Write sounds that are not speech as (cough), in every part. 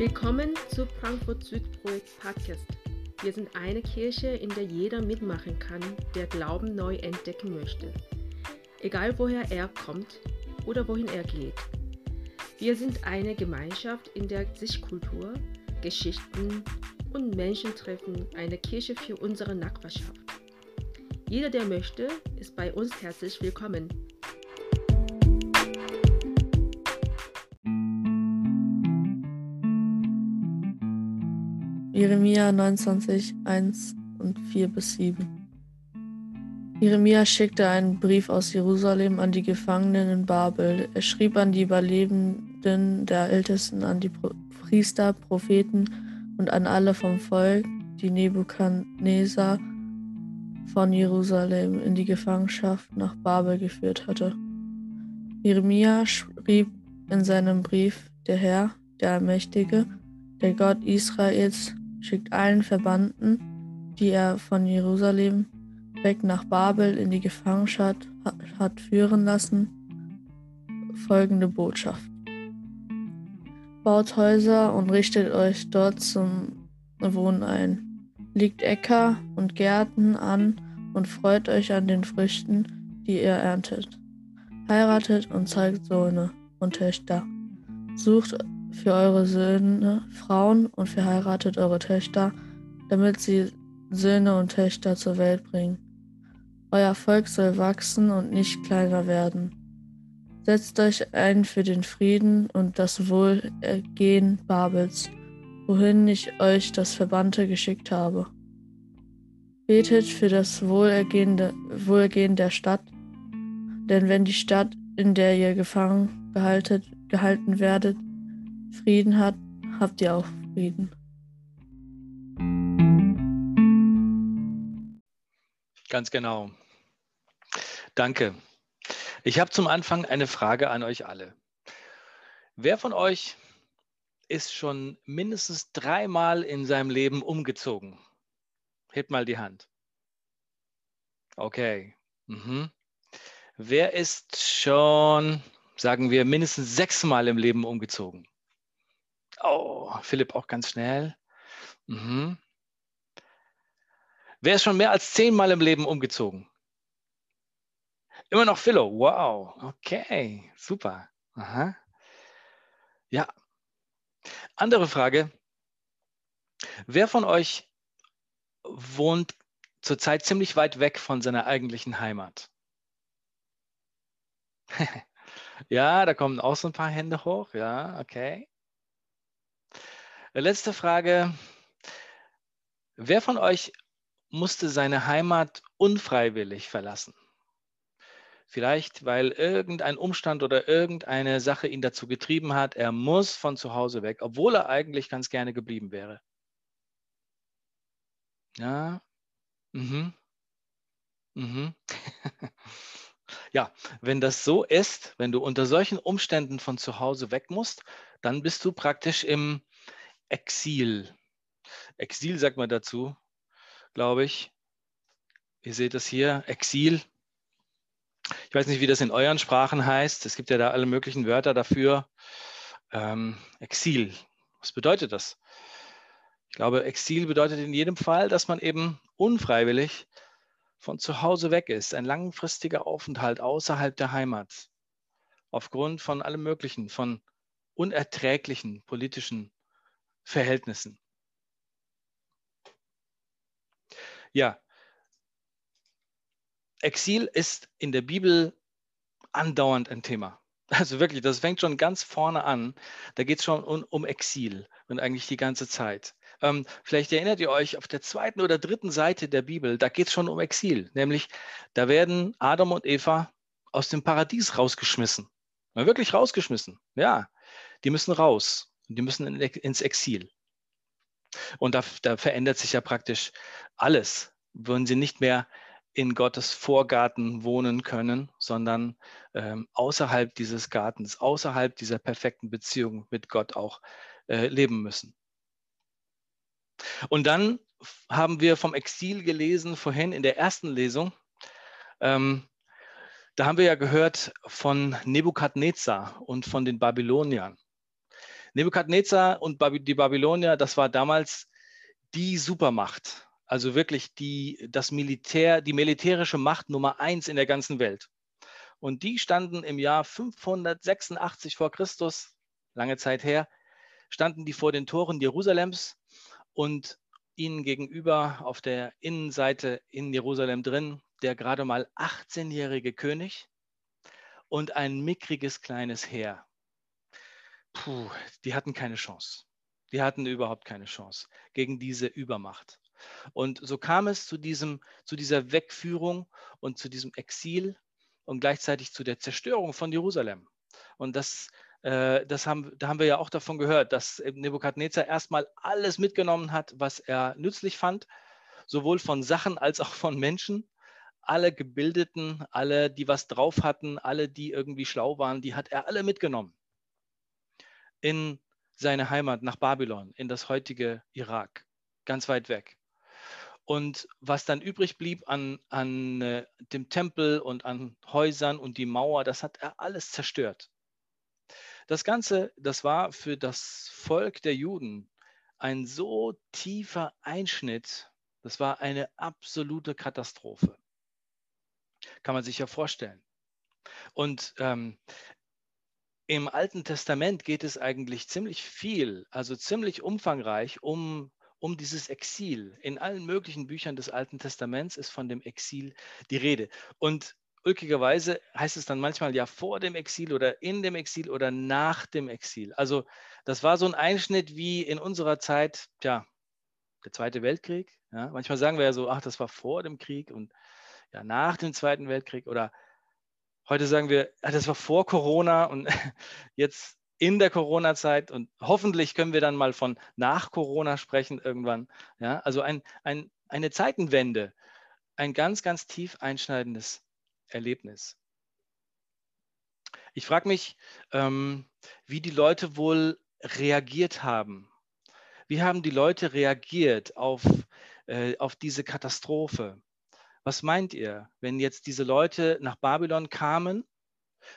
Willkommen zu Frankfurt Süd Projekt Podcast. Wir sind eine Kirche, in der jeder mitmachen kann, der Glauben neu entdecken möchte. Egal woher er kommt oder wohin er geht. Wir sind eine Gemeinschaft, in der sich Kultur, Geschichten und Menschen treffen, eine Kirche für unsere Nachbarschaft. Jeder, der möchte, ist bei uns herzlich willkommen. Jeremia 29, 1 und 4 bis 7. Jeremia schickte einen Brief aus Jerusalem an die Gefangenen in Babel. Er schrieb an die Überlebenden der Ältesten, an die Priester, Propheten und an alle vom Volk, die Nebukadnezar von Jerusalem in die Gefangenschaft nach Babel geführt hatte. Jeremia schrieb in seinem Brief, der Herr, der Allmächtige, der Gott Israels, schickt allen Verbannten, die er von Jerusalem weg nach Babel in die Gefangenschaft hat führen lassen, folgende Botschaft. Baut Häuser und richtet euch dort zum Wohnen ein. Legt Äcker und Gärten an und freut euch an den Früchten, die ihr erntet. Heiratet und zeigt Söhne und Töchter. Sucht für eure Söhne Frauen und verheiratet eure Töchter, damit sie Söhne und Töchter zur Welt bringen. Euer Volk soll wachsen und nicht kleiner werden. Setzt euch ein für den Frieden und das Wohlergehen Babels, wohin ich euch das Verbannte geschickt habe. Betet für das Wohlergehen, Wohlergehen der Stadt, denn wenn die Stadt, in der ihr gefangen gehalten werdet, Frieden hat, habt ihr auch Frieden. Ganz genau. Danke. Ich habe zum Anfang eine Frage an euch alle. Wer von euch ist schon mindestens dreimal in seinem Leben umgezogen? Hebt mal die Hand. Okay. Mhm. Wer ist schon, sagen wir, mindestens sechsmal im Leben umgezogen? Oh, Philipp auch ganz schnell. Mhm. Wer ist schon mehr als zehnmal im Leben umgezogen? Immer noch Philo. Wow. Okay. Super. Aha. Ja. Andere Frage. Wer von euch wohnt zurzeit ziemlich weit weg von seiner eigentlichen Heimat? (laughs) ja, da kommen auch so ein paar Hände hoch. Ja, okay. Letzte Frage. Wer von euch musste seine Heimat unfreiwillig verlassen? Vielleicht, weil irgendein Umstand oder irgendeine Sache ihn dazu getrieben hat, er muss von zu Hause weg, obwohl er eigentlich ganz gerne geblieben wäre. Ja. Mhm. Mhm. (laughs) ja, wenn das so ist, wenn du unter solchen Umständen von zu Hause weg musst, dann bist du praktisch im Exil. Exil sagt man dazu, glaube ich. Ihr seht das hier, Exil. Ich weiß nicht, wie das in euren Sprachen heißt. Es gibt ja da alle möglichen Wörter dafür. Ähm, Exil. Was bedeutet das? Ich glaube, Exil bedeutet in jedem Fall, dass man eben unfreiwillig von zu Hause weg ist. Ein langfristiger Aufenthalt außerhalb der Heimat. Aufgrund von allem Möglichen, von unerträglichen politischen Verhältnissen. Ja, Exil ist in der Bibel andauernd ein Thema. Also wirklich, das fängt schon ganz vorne an. Da geht es schon um, um, Exil und eigentlich die ganze Zeit. Ähm, vielleicht erinnert ihr euch auf der zweiten oder dritten Seite der Bibel, da geht es schon um Exil. Nämlich, da werden Adam und Eva aus dem Paradies rausgeschmissen. Ja, wirklich rausgeschmissen. Ja, die müssen raus. Die müssen in, ins Exil. Und da, da verändert sich ja praktisch alles. Würden sie nicht mehr in Gottes Vorgarten wohnen können, sondern ähm, außerhalb dieses Gartens, außerhalb dieser perfekten Beziehung mit Gott auch äh, leben müssen. Und dann haben wir vom Exil gelesen vorhin in der ersten Lesung. Ähm, da haben wir ja gehört von Nebukadnezar und von den Babyloniern. Nebukadnezar und die Babylonier, das war damals die Supermacht. Also wirklich die, das Militär, die militärische Macht Nummer eins in der ganzen Welt. Und die standen im Jahr 586 vor Christus, lange Zeit her, standen die vor den Toren Jerusalems und ihnen gegenüber auf der Innenseite in Jerusalem drin der gerade mal 18-jährige König und ein mickriges kleines Heer. Puh, die hatten keine Chance. Die hatten überhaupt keine Chance gegen diese Übermacht. Und so kam es zu, diesem, zu dieser Wegführung und zu diesem Exil und gleichzeitig zu der Zerstörung von Jerusalem. Und das, äh, das haben, da haben wir ja auch davon gehört, dass Nebukadnezar erstmal alles mitgenommen hat, was er nützlich fand, sowohl von Sachen als auch von Menschen. Alle Gebildeten, alle, die was drauf hatten, alle, die irgendwie schlau waren, die hat er alle mitgenommen in seine Heimat nach Babylon, in das heutige Irak, ganz weit weg. Und was dann übrig blieb an, an äh, dem Tempel und an Häusern und die Mauer, das hat er alles zerstört. Das Ganze, das war für das Volk der Juden ein so tiefer Einschnitt, das war eine absolute Katastrophe. Kann man sich ja vorstellen. Und ähm, im Alten Testament geht es eigentlich ziemlich viel, also ziemlich umfangreich um, um dieses Exil. In allen möglichen Büchern des Alten Testaments ist von dem Exil die Rede. Und ulkigerweise heißt es dann manchmal ja vor dem Exil oder in dem Exil oder nach dem Exil. Also das war so ein Einschnitt wie in unserer Zeit, ja, der Zweite Weltkrieg. Ja. Manchmal sagen wir ja so, ach, das war vor dem Krieg und ja, nach dem Zweiten Weltkrieg oder Heute sagen wir, ah, das war vor Corona und (laughs) jetzt in der Corona-Zeit und hoffentlich können wir dann mal von nach Corona sprechen irgendwann. Ja, also ein, ein, eine Zeitenwende, ein ganz, ganz tief einschneidendes Erlebnis. Ich frage mich, ähm, wie die Leute wohl reagiert haben. Wie haben die Leute reagiert auf, äh, auf diese Katastrophe? Was meint ihr, wenn jetzt diese Leute nach Babylon kamen?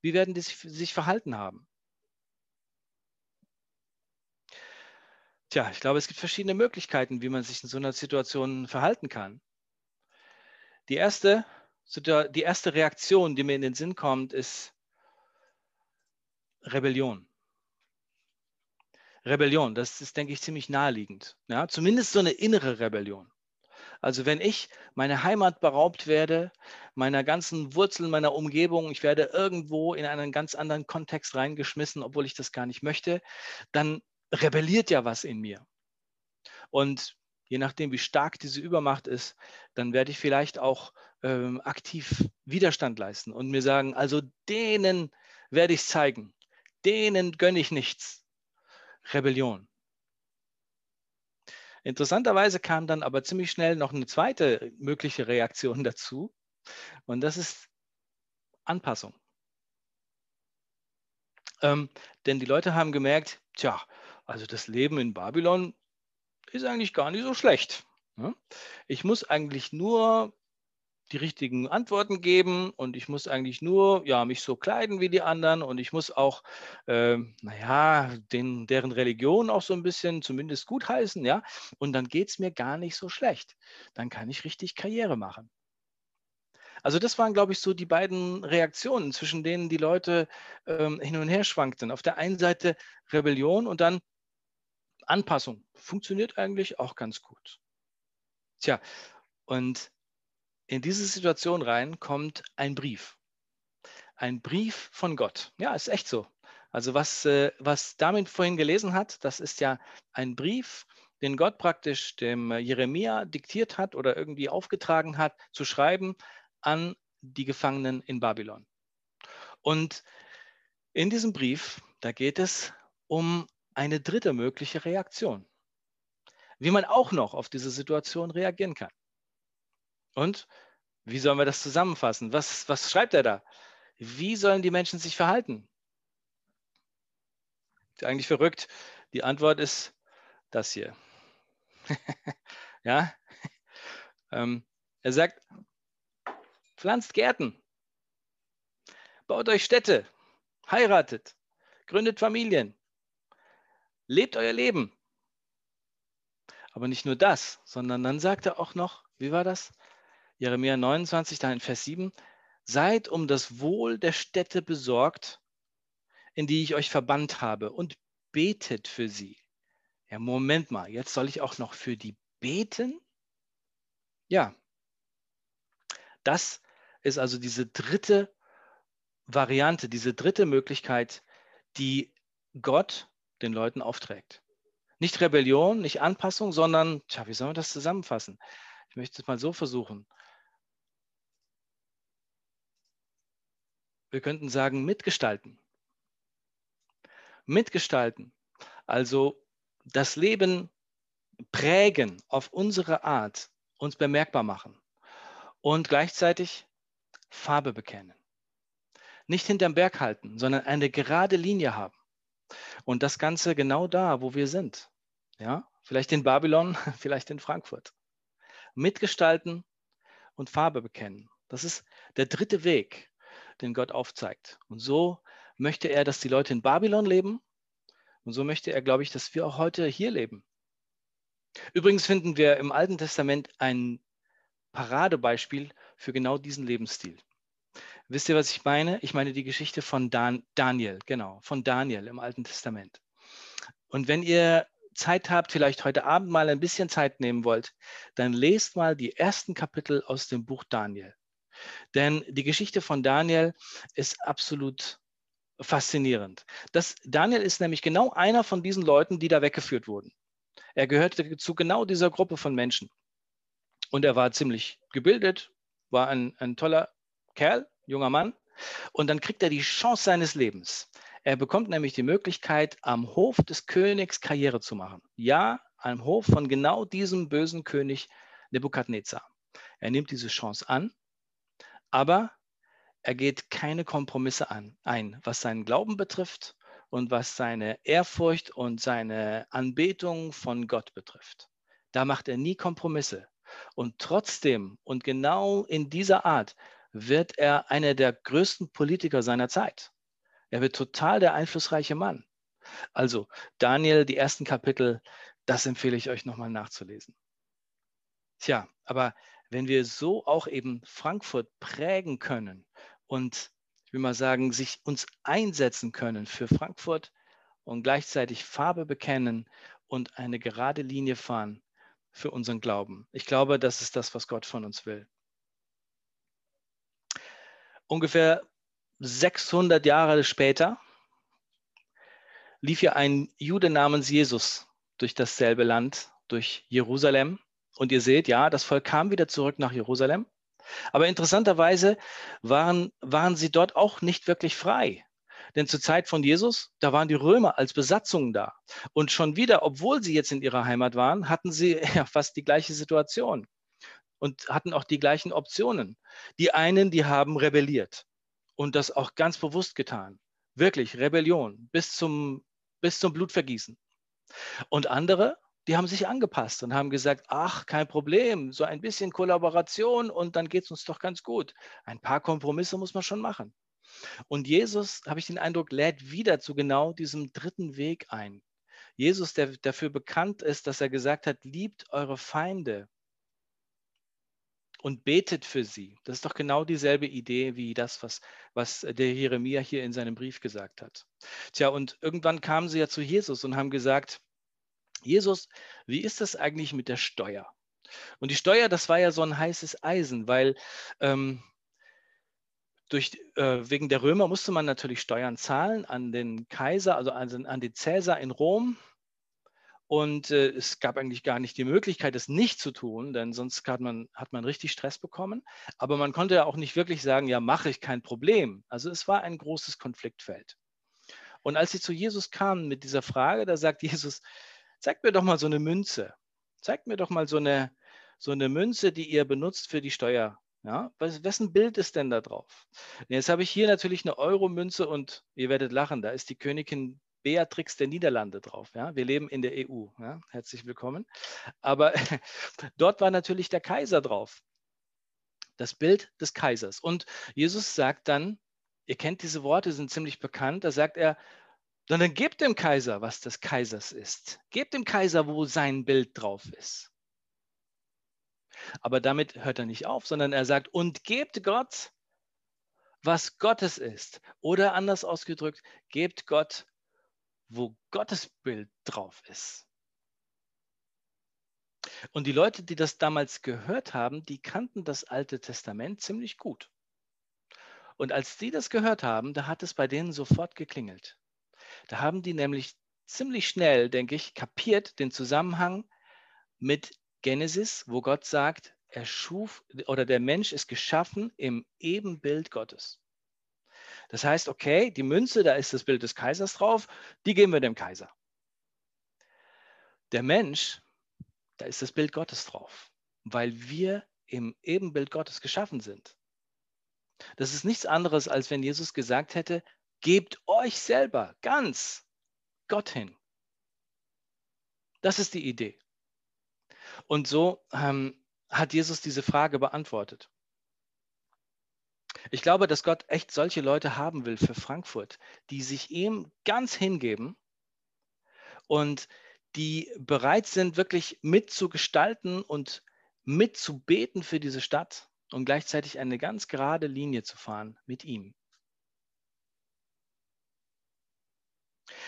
Wie werden die sich verhalten haben? Tja, ich glaube, es gibt verschiedene Möglichkeiten, wie man sich in so einer Situation verhalten kann. Die erste, die erste Reaktion, die mir in den Sinn kommt, ist Rebellion. Rebellion, das ist, denke ich, ziemlich naheliegend. Ja? Zumindest so eine innere Rebellion. Also wenn ich meiner Heimat beraubt werde, meiner ganzen Wurzeln, meiner Umgebung, ich werde irgendwo in einen ganz anderen Kontext reingeschmissen, obwohl ich das gar nicht möchte, dann rebelliert ja was in mir. Und je nachdem, wie stark diese Übermacht ist, dann werde ich vielleicht auch ähm, aktiv Widerstand leisten und mir sagen, also denen werde ich zeigen, denen gönne ich nichts. Rebellion. Interessanterweise kam dann aber ziemlich schnell noch eine zweite mögliche Reaktion dazu und das ist Anpassung. Ähm, denn die Leute haben gemerkt, tja, also das Leben in Babylon ist eigentlich gar nicht so schlecht. Ne? Ich muss eigentlich nur die richtigen Antworten geben und ich muss eigentlich nur ja, mich so kleiden wie die anderen und ich muss auch, äh, naja, den, deren Religion auch so ein bisschen zumindest gut heißen, ja, und dann geht es mir gar nicht so schlecht. Dann kann ich richtig Karriere machen. Also das waren, glaube ich, so die beiden Reaktionen, zwischen denen die Leute ähm, hin und her schwankten. Auf der einen Seite Rebellion und dann Anpassung. Funktioniert eigentlich auch ganz gut. Tja, und in diese Situation rein kommt ein Brief. Ein Brief von Gott. Ja, ist echt so. Also was, äh, was Damit vorhin gelesen hat, das ist ja ein Brief, den Gott praktisch dem Jeremia diktiert hat oder irgendwie aufgetragen hat, zu schreiben an die Gefangenen in Babylon. Und in diesem Brief, da geht es um eine dritte mögliche Reaktion. Wie man auch noch auf diese Situation reagieren kann. Und wie sollen wir das zusammenfassen? Was, was schreibt er da? Wie sollen die Menschen sich verhalten? Ist eigentlich verrückt. Die Antwort ist das hier. (laughs) ja? Ähm, er sagt, pflanzt Gärten, baut euch Städte, heiratet, gründet Familien, lebt euer Leben. Aber nicht nur das, sondern dann sagt er auch noch, wie war das? Jeremia 29, da in Vers 7, seid um das Wohl der Städte besorgt, in die ich euch verbannt habe, und betet für sie. Ja, Moment mal, jetzt soll ich auch noch für die beten? Ja, das ist also diese dritte Variante, diese dritte Möglichkeit, die Gott den Leuten aufträgt. Nicht Rebellion, nicht Anpassung, sondern, tja, wie sollen wir das zusammenfassen? Ich möchte es mal so versuchen. Wir könnten sagen, mitgestalten. Mitgestalten. Also das Leben prägen auf unsere Art, uns bemerkbar machen und gleichzeitig Farbe bekennen. Nicht hinterm Berg halten, sondern eine gerade Linie haben. Und das Ganze genau da, wo wir sind. Ja, vielleicht in Babylon, (laughs) vielleicht in Frankfurt. Mitgestalten und Farbe bekennen. Das ist der dritte Weg, den Gott aufzeigt. Und so möchte er, dass die Leute in Babylon leben. Und so möchte er, glaube ich, dass wir auch heute hier leben. Übrigens finden wir im Alten Testament ein Paradebeispiel für genau diesen Lebensstil. Wisst ihr, was ich meine? Ich meine die Geschichte von Dan Daniel, genau, von Daniel im Alten Testament. Und wenn ihr Zeit habt, vielleicht heute Abend mal ein bisschen Zeit nehmen wollt, dann lest mal die ersten Kapitel aus dem Buch Daniel. Denn die Geschichte von Daniel ist absolut faszinierend. Das, Daniel ist nämlich genau einer von diesen Leuten, die da weggeführt wurden. Er gehörte zu genau dieser Gruppe von Menschen. Und er war ziemlich gebildet, war ein, ein toller Kerl, junger Mann. Und dann kriegt er die Chance seines Lebens. Er bekommt nämlich die Möglichkeit, am Hof des Königs Karriere zu machen. Ja, am Hof von genau diesem bösen König Nebukadnezar. Er nimmt diese Chance an, aber er geht keine Kompromisse an, ein, was seinen Glauben betrifft und was seine Ehrfurcht und seine Anbetung von Gott betrifft. Da macht er nie Kompromisse. Und trotzdem und genau in dieser Art wird er einer der größten Politiker seiner Zeit. Er wird total der einflussreiche Mann. Also Daniel, die ersten Kapitel, das empfehle ich euch nochmal nachzulesen. Tja, aber wenn wir so auch eben Frankfurt prägen können und ich will mal sagen, sich uns einsetzen können für Frankfurt und gleichzeitig Farbe bekennen und eine gerade Linie fahren für unseren Glauben. Ich glaube, das ist das, was Gott von uns will. Ungefähr 600 Jahre später lief ja ein Jude namens Jesus durch dasselbe Land, durch Jerusalem. Und ihr seht, ja, das Volk kam wieder zurück nach Jerusalem. Aber interessanterweise waren, waren sie dort auch nicht wirklich frei. Denn zur Zeit von Jesus, da waren die Römer als Besatzung da. Und schon wieder, obwohl sie jetzt in ihrer Heimat waren, hatten sie (laughs) ja fast die gleiche Situation und hatten auch die gleichen Optionen. Die einen, die haben rebelliert und das auch ganz bewusst getan. Wirklich Rebellion bis zum, bis zum Blutvergießen. Und andere, die haben sich angepasst und haben gesagt, ach, kein Problem, so ein bisschen Kollaboration und dann geht es uns doch ganz gut. Ein paar Kompromisse muss man schon machen. Und Jesus, habe ich den Eindruck, lädt wieder zu genau diesem dritten Weg ein. Jesus, der dafür bekannt ist, dass er gesagt hat, liebt eure Feinde, und betet für sie. Das ist doch genau dieselbe Idee wie das, was, was der Jeremia hier in seinem Brief gesagt hat. Tja, und irgendwann kamen sie ja zu Jesus und haben gesagt, Jesus, wie ist das eigentlich mit der Steuer? Und die Steuer, das war ja so ein heißes Eisen, weil ähm, durch, äh, wegen der Römer musste man natürlich Steuern zahlen an den Kaiser, also an, an den Cäsar in Rom. Und äh, es gab eigentlich gar nicht die Möglichkeit, es nicht zu tun, denn sonst hat man, hat man richtig Stress bekommen. Aber man konnte ja auch nicht wirklich sagen, ja, mache ich kein Problem. Also es war ein großes Konfliktfeld. Und als sie zu Jesus kamen mit dieser Frage, da sagt (laughs) Jesus, zeigt mir doch mal so eine Münze. Zeigt mir doch mal so eine, so eine Münze, die ihr benutzt für die Steuer. Ja, wessen Bild ist denn da drauf? Jetzt habe ich hier natürlich eine Euro-Münze und ihr werdet lachen, da ist die Königin Beatrix der Niederlande drauf. Ja? Wir leben in der EU. Ja? Herzlich willkommen. Aber (laughs) dort war natürlich der Kaiser drauf. Das Bild des Kaisers. Und Jesus sagt dann, ihr kennt diese Worte, sind ziemlich bekannt, da sagt er, sondern gebt dem Kaiser, was des Kaisers ist. Gebt dem Kaiser, wo sein Bild drauf ist. Aber damit hört er nicht auf, sondern er sagt, und gebt Gott, was Gottes ist. Oder anders ausgedrückt, gebt Gott, wo Gottes Bild drauf ist. Und die Leute, die das damals gehört haben, die kannten das Alte Testament ziemlich gut. Und als die das gehört haben, da hat es bei denen sofort geklingelt. Da haben die nämlich ziemlich schnell, denke ich, kapiert den Zusammenhang mit Genesis, wo Gott sagt, er schuf oder der Mensch ist geschaffen im Ebenbild Gottes. Das heißt, okay, die Münze, da ist das Bild des Kaisers drauf, die geben wir dem Kaiser. Der Mensch, da ist das Bild Gottes drauf, weil wir im Ebenbild Gottes geschaffen sind. Das ist nichts anderes, als wenn Jesus gesagt hätte, gebt euch selber ganz Gott hin. Das ist die Idee. Und so ähm, hat Jesus diese Frage beantwortet. Ich glaube, dass Gott echt solche Leute haben will für Frankfurt, die sich ihm ganz hingeben und die bereit sind, wirklich mitzugestalten und mitzubeten für diese Stadt und gleichzeitig eine ganz gerade Linie zu fahren mit ihm.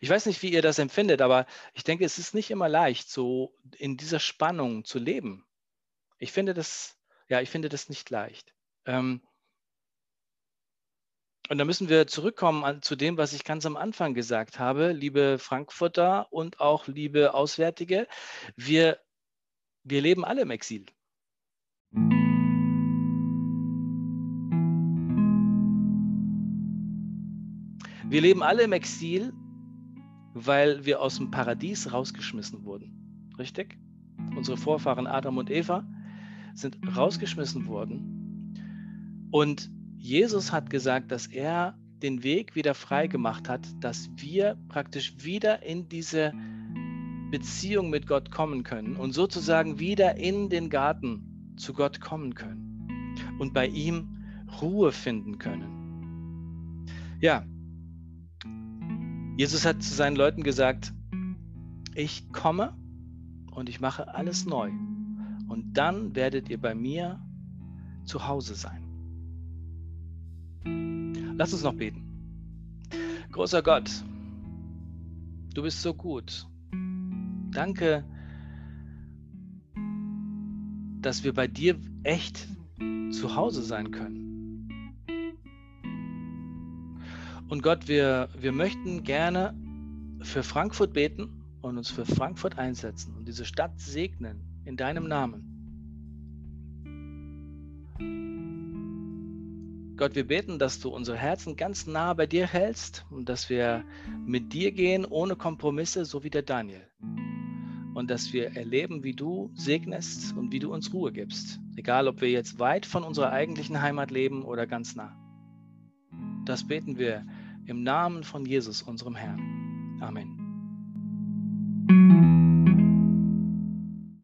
Ich weiß nicht, wie ihr das empfindet, aber ich denke, es ist nicht immer leicht, so in dieser Spannung zu leben. Ich finde das, ja, ich finde das nicht leicht. Ähm, und da müssen wir zurückkommen an, zu dem, was ich ganz am Anfang gesagt habe, liebe Frankfurter und auch liebe Auswärtige. Wir, wir leben alle im Exil. Wir leben alle im Exil, weil wir aus dem Paradies rausgeschmissen wurden. Richtig? Unsere Vorfahren Adam und Eva sind rausgeschmissen worden. Und Jesus hat gesagt, dass er den Weg wieder frei gemacht hat, dass wir praktisch wieder in diese Beziehung mit Gott kommen können und sozusagen wieder in den Garten zu Gott kommen können und bei ihm Ruhe finden können. Ja, Jesus hat zu seinen Leuten gesagt, ich komme und ich mache alles neu. Und dann werdet ihr bei mir zu Hause sein. Lass uns noch beten. Großer Gott, du bist so gut. Danke, dass wir bei dir echt zu Hause sein können. Und Gott, wir, wir möchten gerne für Frankfurt beten und uns für Frankfurt einsetzen und diese Stadt segnen in deinem Namen. Gott, wir beten, dass du unsere Herzen ganz nah bei dir hältst und dass wir mit dir gehen ohne Kompromisse, so wie der Daniel. Und dass wir erleben, wie du segnest und wie du uns Ruhe gibst. Egal, ob wir jetzt weit von unserer eigentlichen Heimat leben oder ganz nah. Das beten wir im Namen von Jesus, unserem Herrn. Amen.